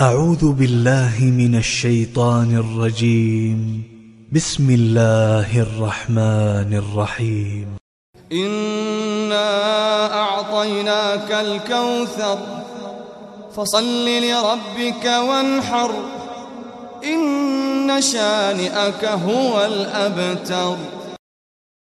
أعوذ بالله من الشيطان الرجيم. بسم الله الرحمن الرحيم. إنا أعطيناك الكوثر فصل لربك وانحر إن شانئك هو الأبتر.